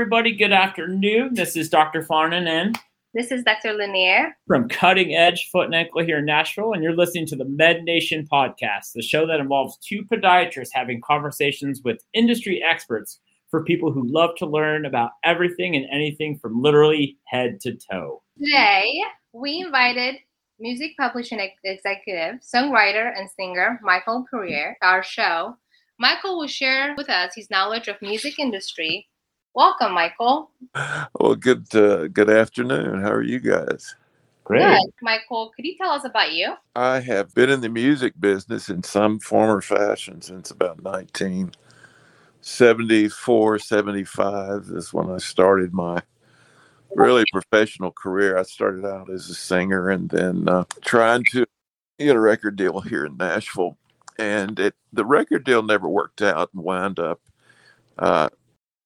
everybody. Good afternoon. This is Dr. Farnan and this is Dr. Lanier from Cutting Edge Foot and Ankle here in Nashville, and you're listening to the Med Nation podcast, the show that involves two podiatrists having conversations with industry experts for people who love to learn about everything and anything from literally head to toe. Today, we invited music publishing executive, songwriter, and singer Michael Puryear to our show. Michael will share with us his knowledge of music industry Welcome, Michael. Well, good uh, good afternoon. How are you guys? Great. Good. Michael, could you tell us about you? I have been in the music business in some form or fashion since about 1974, 75 is when I started my really professional career. I started out as a singer and then uh, trying to get a record deal here in Nashville. And it, the record deal never worked out and wound up uh,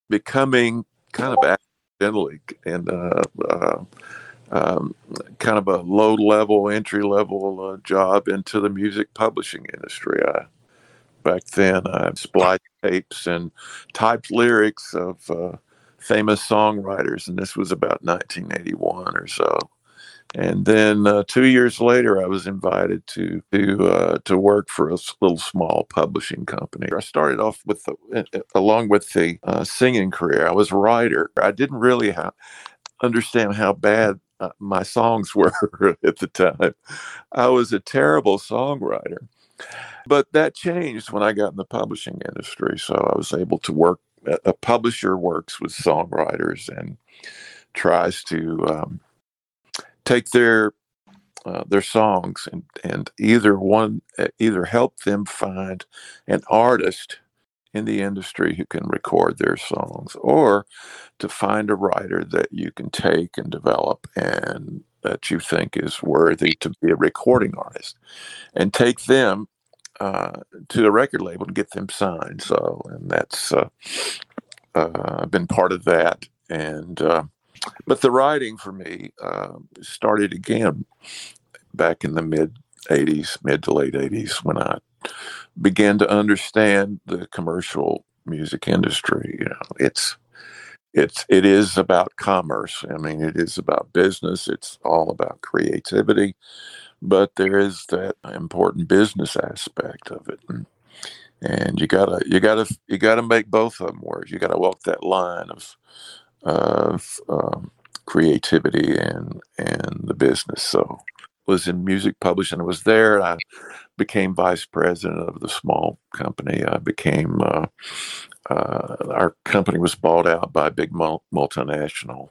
becoming kind of accidentally and uh, uh, um, kind of a low level, entry level uh, job into the music publishing industry. I, back then, I spliced tapes and typed lyrics of uh, famous songwriters, and this was about 1981 or so. And then uh, two years later, I was invited to to uh, to work for a little small publishing company. I started off with the, uh, uh, along with the uh, singing career. I was a writer. I didn't really ha- understand how bad uh, my songs were at the time. I was a terrible songwriter, but that changed when I got in the publishing industry. So I was able to work. A publisher works with songwriters and tries to um, take their uh, their songs and and either one either help them find an artist in the industry who can record their songs or to find a writer that you can take and develop and that you think is worthy to be a recording artist and take them uh, to the record label and get them signed. So and that's uh, uh, been part of that. And uh, but the writing for me uh, started again back in the mid 80s, mid to late 80s, when I began to understand the commercial music industry. You know, it's it's it is about commerce. I mean, it is about business. It's all about creativity, but there is that important business aspect of it. And, and you gotta you gotta you gotta make both of them work. You gotta walk that line of of um, creativity and and the business. So was in music publishing. I was there. I became vice president of the small company. I became uh, uh, our company was bought out by a big multinational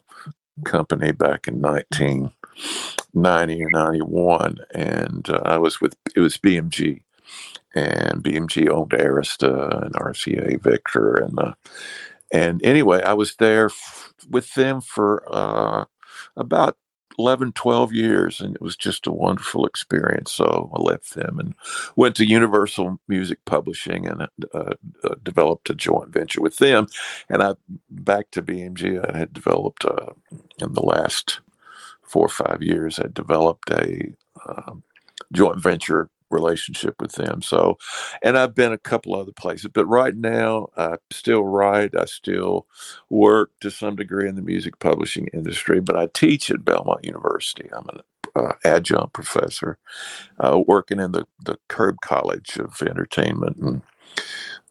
company back in 1990 or 91, and uh, I was with it was BMG, and BMG owned Arista and RCA Victor and uh, and anyway, I was there f- with them for uh, about 11, 12 years, and it was just a wonderful experience. So I left them and went to Universal Music Publishing and uh, uh, developed a joint venture with them. And I back to BMG. I had developed uh, in the last four or five years. I developed a um, joint venture relationship with them. So, and I've been a couple other places, but right now I still write. I still work to some degree in the music publishing industry, but I teach at Belmont University. I'm an uh, adjunct professor uh, working in the, the Curb College of Entertainment and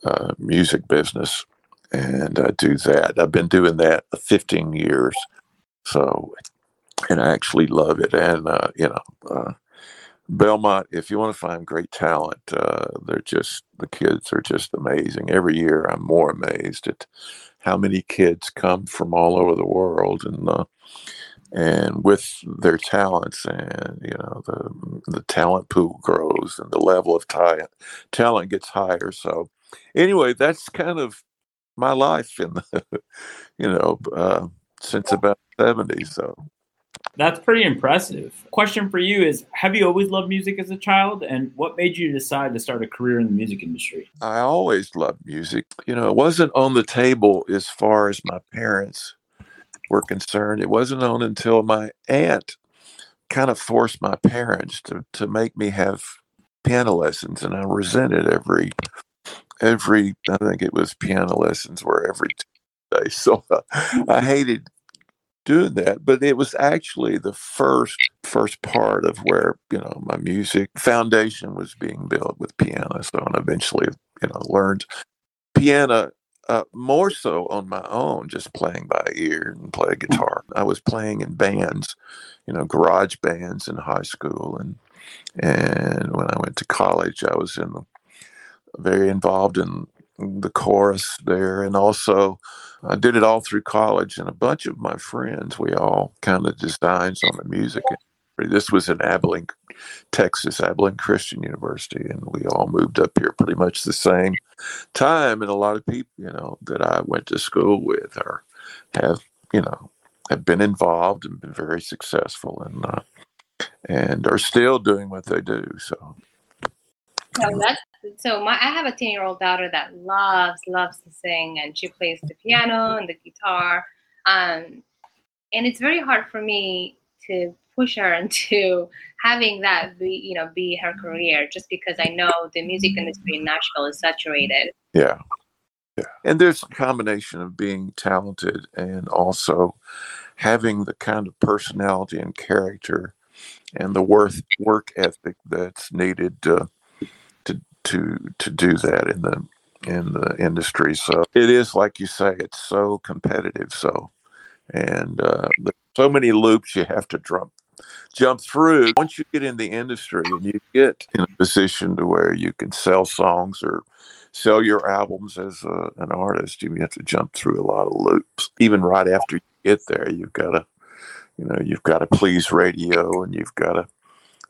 uh, Music Business. And I do that. I've been doing that 15 years. So, and I actually love it. And, uh, you know, uh, Belmont, if you want to find great talent, uh, they're just the kids are just amazing. Every year, I'm more amazed at how many kids come from all over the world, and uh, and with their talents, and you know the the talent pool grows, and the level of talent talent gets higher. So, anyway, that's kind of my life in the you know uh, since about seventy. So that's pretty impressive. Question for you is Have you always loved music as a child? And what made you decide to start a career in the music industry? I always loved music. You know, it wasn't on the table as far as my parents were concerned. It wasn't on until my aunt kind of forced my parents to, to make me have piano lessons. And I resented every, every, I think it was piano lessons where every day. So uh, I hated doing that, but it was actually the first first part of where you know my music foundation was being built with piano. So and eventually, you know, learned piano uh, more so on my own, just playing by ear and play guitar. I was playing in bands, you know, garage bands in high school, and and when I went to college, I was in the, very involved in the chorus there, and also I did it all through college. And a bunch of my friends, we all kind of designed on the music. This was in Abilene, Texas, Abilene Christian University, and we all moved up here pretty much the same time. And a lot of people, you know, that I went to school with are have, you know, have been involved and been very successful, and uh, and are still doing what they do. So. So my I have a 10 year old daughter that loves loves to sing and she plays the piano and the guitar um, and it's very hard for me to push her into having that be you know be her career just because I know the music industry in Nashville is saturated. Yeah. Yeah. And there's a combination of being talented and also having the kind of personality and character and the worth work ethic that's needed to to to do that in the in the industry. So it is like you say, it's so competitive. So and uh, so many loops you have to jump jump through. Once you get in the industry and you get in a position to where you can sell songs or sell your albums as a, an artist, you have to jump through a lot of loops. Even right after you get there, you've got to, you know, you've got to please radio and you've got to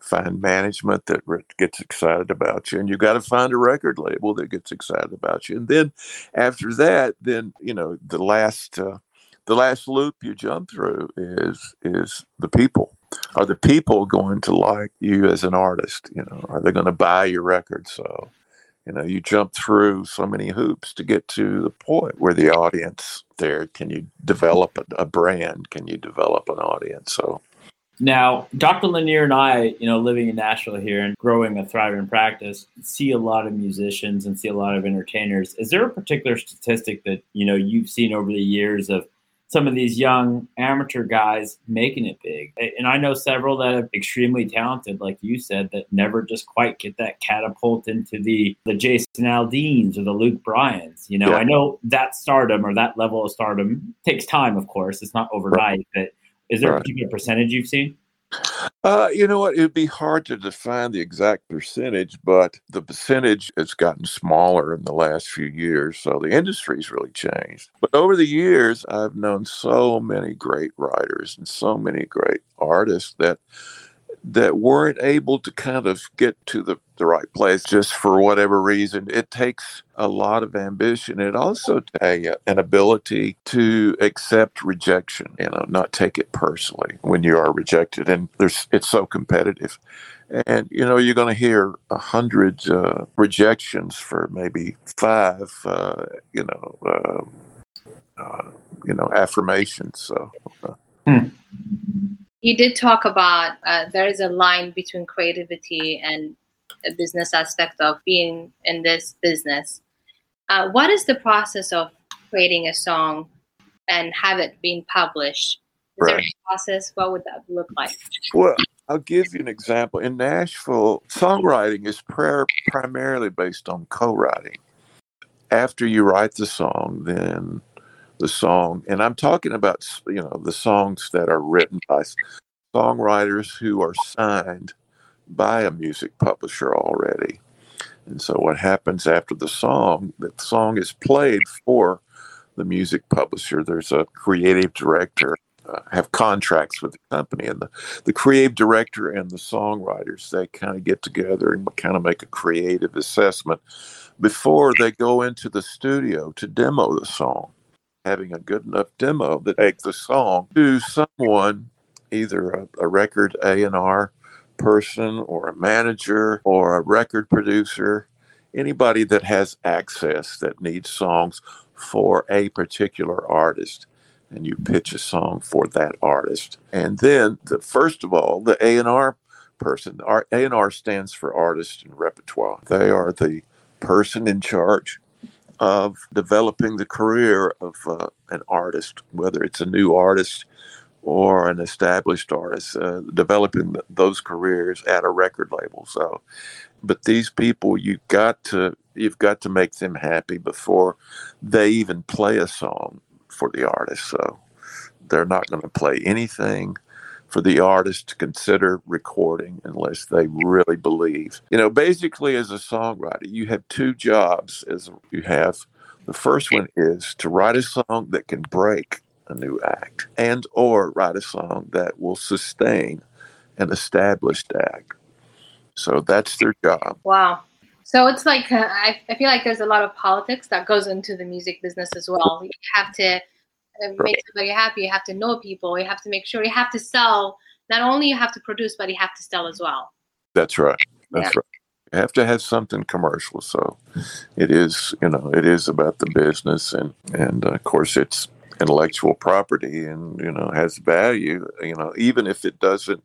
find management that gets excited about you and you got to find a record label that gets excited about you and then after that then you know the last uh, the last loop you jump through is is the people. Are the people going to like you as an artist you know? Are they going to buy your record? So you know you jump through so many hoops to get to the point where the audience there can you develop a, a brand? Can you develop an audience? So now, Dr. Lanier and I, you know, living in Nashville here and growing a thriving practice, see a lot of musicians and see a lot of entertainers. Is there a particular statistic that, you know, you've seen over the years of some of these young amateur guys making it big? And I know several that are extremely talented, like you said, that never just quite get that catapult into the the Jason Aldeans or the Luke Bryans. You know, yeah. I know that stardom or that level of stardom takes time, of course. It's not overnight, but is there right. a particular percentage you've seen? Uh, you know what? It would be hard to define the exact percentage, but the percentage has gotten smaller in the last few years. So the industry's really changed. But over the years, I've known so many great writers and so many great artists that that weren't able to kind of get to the, the right place just for whatever reason. It takes a lot of ambition. It also takes an ability to accept rejection, you know, not take it personally when you are rejected. And there's it's so competitive. And you know you're going to hear a hundred uh, rejections for maybe five, uh, you know, uh, uh you know affirmations. So, uh, hmm you did talk about uh, there is a line between creativity and a business aspect of being in this business. Uh, what is the process of creating a song and have it being published? Is right. there a process? What would that look like? Well, I'll give you an example. In Nashville, songwriting is prayer primarily based on co-writing. After you write the song, then the song, and I'm talking about you know the songs that are written by songwriters who are signed by a music publisher already. And so what happens after the song, the song is played for the music publisher. There's a creative director, uh, have contracts with the company, and the, the creative director and the songwriters, they kind of get together and kind of make a creative assessment before they go into the studio to demo the song having a good enough demo that take the song to someone, either a, a record A and R person or a manager or a record producer, anybody that has access that needs songs for a particular artist and you pitch a song for that artist. And then the first of all, the A&R person, A&R stands for artist and repertoire. They are the person in charge of developing the career of uh, an artist, whether it's a new artist or an established artist, uh, developing those careers at a record label. So, but these people, you've got to you've got to make them happy before they even play a song for the artist. So, they're not going to play anything for the artist to consider recording unless they really believe. You know, basically, as a songwriter, you have two jobs. As you have, the first one is to write a song that can break a new act and or write a song that will sustain an established act so that's their job wow so it's like uh, I, I feel like there's a lot of politics that goes into the music business as well you have to uh, make right. somebody happy you have to know people you have to make sure you have to sell not only you have to produce but you have to sell as well that's right that's yeah. right you have to have something commercial so it is you know it is about the business and and uh, of course it's intellectual property and you know has value you know even if it doesn't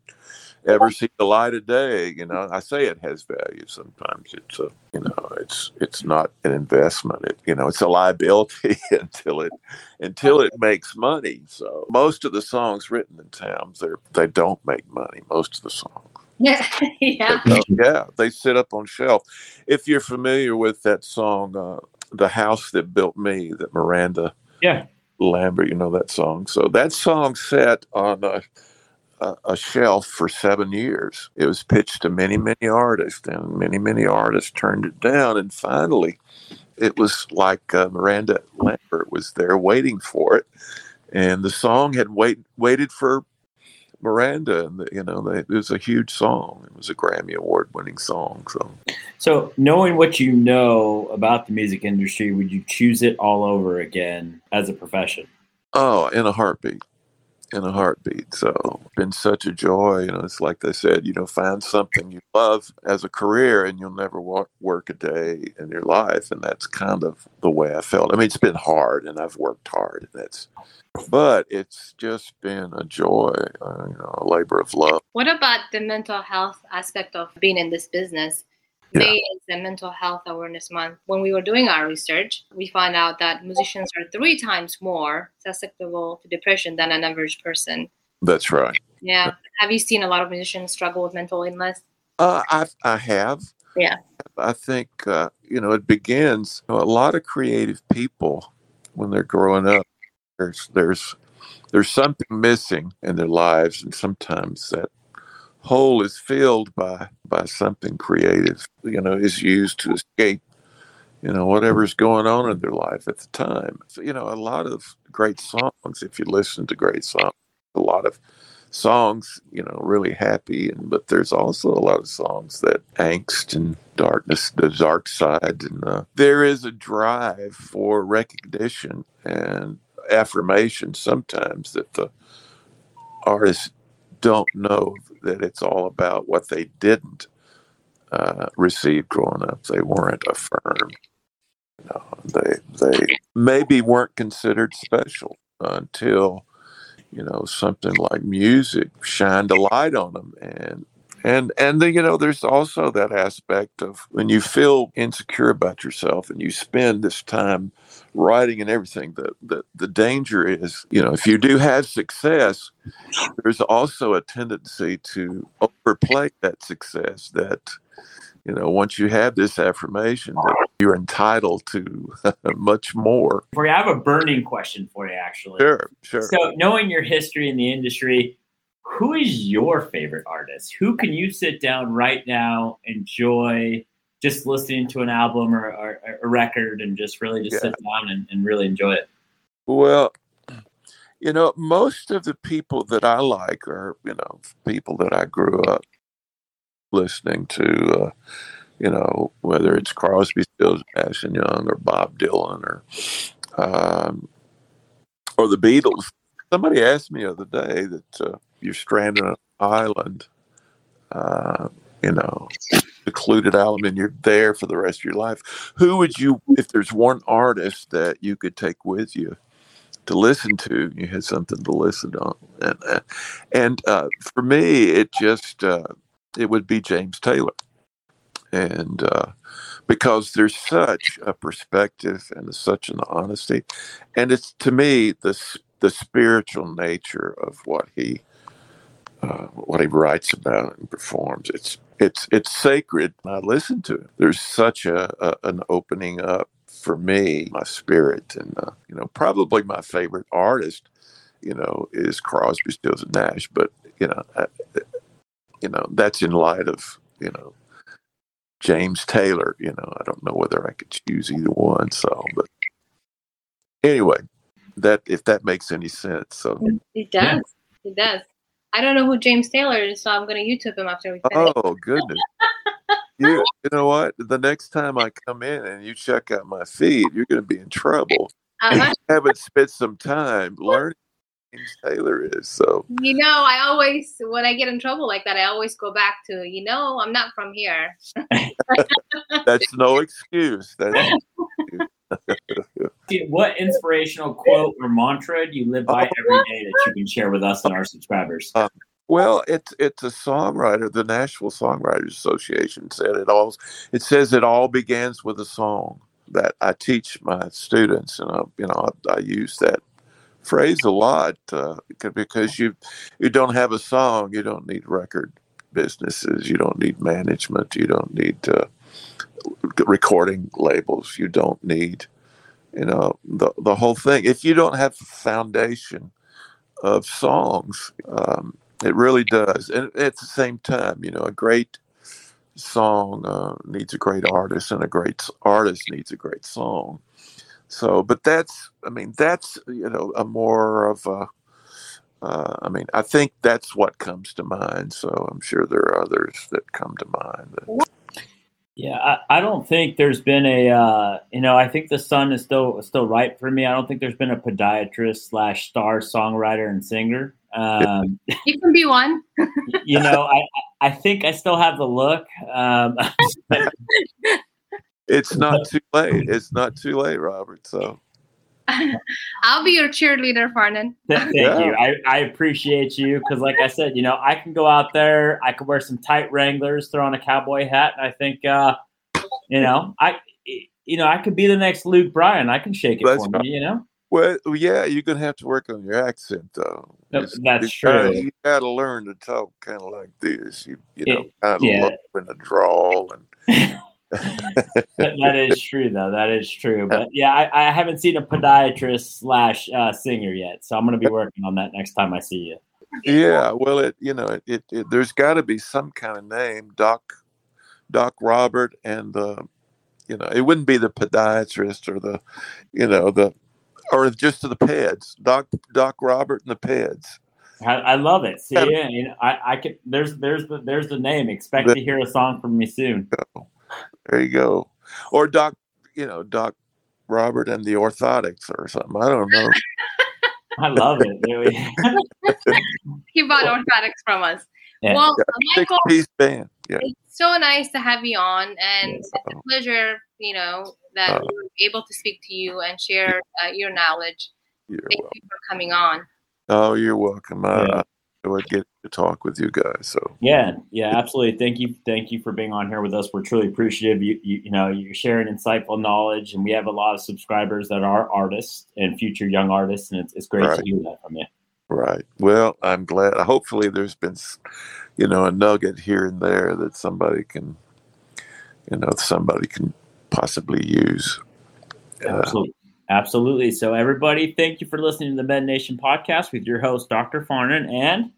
ever see the light of day you know? I say it has value sometimes. It's a you know it's it's not an investment. It you know it's a liability until it until it makes money. So most of the songs written in towns they they don't make money most of the songs. Yeah. Yeah. they yeah they sit up on shelf. If you're familiar with that song uh, the house that built me that miranda yeah. Lambert, you know that song. So that song sat on a, a, a, shelf for seven years. It was pitched to many, many artists, and many, many artists turned it down. And finally, it was like uh, Miranda Lambert was there waiting for it, and the song had wait, waited for Miranda, and the, you know, they, it was a huge song. It was a Grammy Award winning song. So, so knowing what you know about the music industry, would you choose it all over again as a profession? Oh, in a heartbeat in a heartbeat. So been such a joy. You know, it's like they said, you know, find something you love as a career and you'll never work a day in your life. And that's kind of the way I felt. I mean, it's been hard and I've worked hard and that's, but it's just been a joy, uh, you know, a labor of love. What about the mental health aspect of being in this business? Yeah. May is the Mental Health Awareness Month. When we were doing our research, we found out that musicians are three times more susceptible to depression than an average person. That's right. Yeah. Have you seen a lot of musicians struggle with mental illness? Uh, I, I have. Yeah. I think, uh, you know, it begins, you know, a lot of creative people, when they're growing up, there's, there's, there's something missing in their lives. And sometimes that hole is filled by by something creative you know is used to escape you know whatever's going on in their life at the time. So, you know a lot of great songs if you listen to great songs a lot of songs you know really happy and but there's also a lot of songs that angst and darkness the dark side and uh, there is a drive for recognition and affirmation sometimes that the artist don't know that it's all about what they didn't uh, receive growing up. They weren't affirmed. You know, they they maybe weren't considered special until you know something like music shined a light on them and and and the, you know there's also that aspect of when you feel insecure about yourself and you spend this time writing and everything the, the the danger is you know if you do have success there's also a tendency to overplay that success that you know once you have this affirmation that you're entitled to much more. For you i have a burning question for you actually. Sure sure. So knowing your history in the industry who is your favorite artist? Who can you sit down right now, enjoy just listening to an album or, or, or a record and just really just yeah. sit down and, and really enjoy it? Well, you know, most of the people that I like are, you know, people that I grew up listening to, uh, you know, whether it's Crosby, Stills, Nash and Young, or Bob Dylan, or um, or the Beatles. Somebody asked me the other day that uh, you're stranded on an island, uh, you know, secluded island, and you're there for the rest of your life. Who would you, if there's one artist that you could take with you to listen to, you had something to listen on, and uh, and uh, for me, it just uh, it would be James Taylor. and uh, because there's such a perspective and such an honesty, and it's to me the the spiritual nature of what he uh, what he writes about and performs. It's it's it's sacred. I listen to it. There's such a, a an opening up for me, my spirit, and uh, you know, probably my favorite artist, you know, is Crosby, Stills, and Nash. But you know, I, you know, that's in light of you know James Taylor. You know, I don't know whether I could choose either one. So, but anyway, that if that makes any sense. So it does. Yeah. It does. I don't know who James Taylor is, so I'm going to YouTube him after we finish. Oh goodness. you, you know what? The next time I come in and you check out my feed, you're going to be in trouble. Uh-huh. You haven't spent some time learning James Taylor is. So you know, I always when I get in trouble like that, I always go back to you know I'm not from here. That's no excuse. That's what inspirational quote or mantra do you live by every day that you can share with us and our subscribers? Uh, well, it's it's a songwriter. The Nashville Songwriters Association said it all. It says it all begins with a song that I teach my students, and I, you know I, I use that phrase a lot uh, because you you don't have a song, you don't need record businesses, you don't need management, you don't need uh, recording labels, you don't need you know the the whole thing. If you don't have foundation of songs, um, it really does. And at the same time, you know, a great song uh, needs a great artist, and a great artist needs a great song. So, but that's, I mean, that's, you know, a more of a, uh, I mean, I think that's what comes to mind. So I'm sure there are others that come to mind. That... Yeah, I, I, don't think there's been a, uh, you know, I think the sun is still still right for me. I don't think there's been a podiatrist slash star songwriter and singer. Um, you can be one. you know, I I think I still have the look. Um, it's not too late. It's not too late, Robert. So I'll be your cheerleader, Farnan. Thank yeah. you. I, I appreciate you because, like I said, you know, I can go out there, I can wear some tight Wranglers, throw on a cowboy hat, and I think, uh, you know, I, you know, I could be the next Luke Bryan. I can shake it That's for right. me, you know. Well, yeah, you're gonna have to work on your accent, though. That's you true. Gotta, you got to learn to talk kind of like this. You, you know, kind of yeah. look in a drawl and. that is true, though. That is true. But yeah, I, I haven't seen a podiatrist slash uh, singer yet, so I'm going to be working on that next time I see you. Yeah, well, it you know it, it, it there's got to be some kind of name, Doc, Doc Robert, and uh, you know it wouldn't be the podiatrist or the, you know the, or just to the peds, Doc Doc Robert and the peds. I, I love it. See, yeah, you know, I I can. There's there's the there's the name. Expect the, to hear a song from me soon. There you go. Or Doc, you know, Doc Robert and the Orthotics or something. I don't know. I love it. Really. he bought orthotics from us. Yeah. Well, yeah, Michael, piece band. Yeah. It's so nice to have you on, and yeah. it's a pleasure, you know, that uh, we were able to speak to you and share uh, your knowledge. Thank welcome. you for coming on. Oh, you're welcome. I, would get to talk with you guys. So yeah, yeah, absolutely. Thank you, thank you for being on here with us. We're truly appreciative. You, you, you know, you're sharing insightful knowledge, and we have a lot of subscribers that are artists and future young artists, and it's, it's great right. to hear that from you. Right. Well, I'm glad. Hopefully, there's been, you know, a nugget here and there that somebody can, you know, somebody can possibly use. Uh, absolutely. So, everybody, thank you for listening to the Med Nation podcast with your host, Dr. Farnan and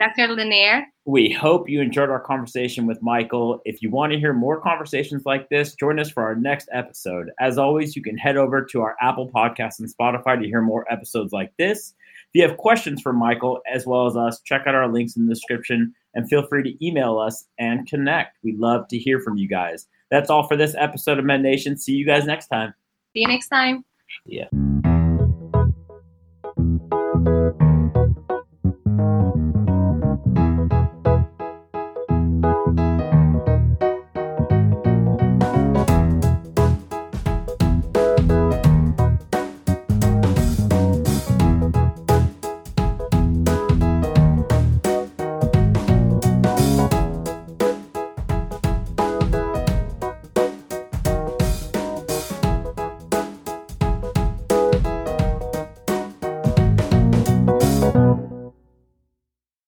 Dr. Lanier. We hope you enjoyed our conversation with Michael. If you want to hear more conversations like this, join us for our next episode. As always, you can head over to our Apple Podcasts and Spotify to hear more episodes like this. If you have questions for Michael as well as us, check out our links in the description and feel free to email us and connect. We'd love to hear from you guys. That's all for this episode of Med Nation. See you guys next time. See you next time. Yeah.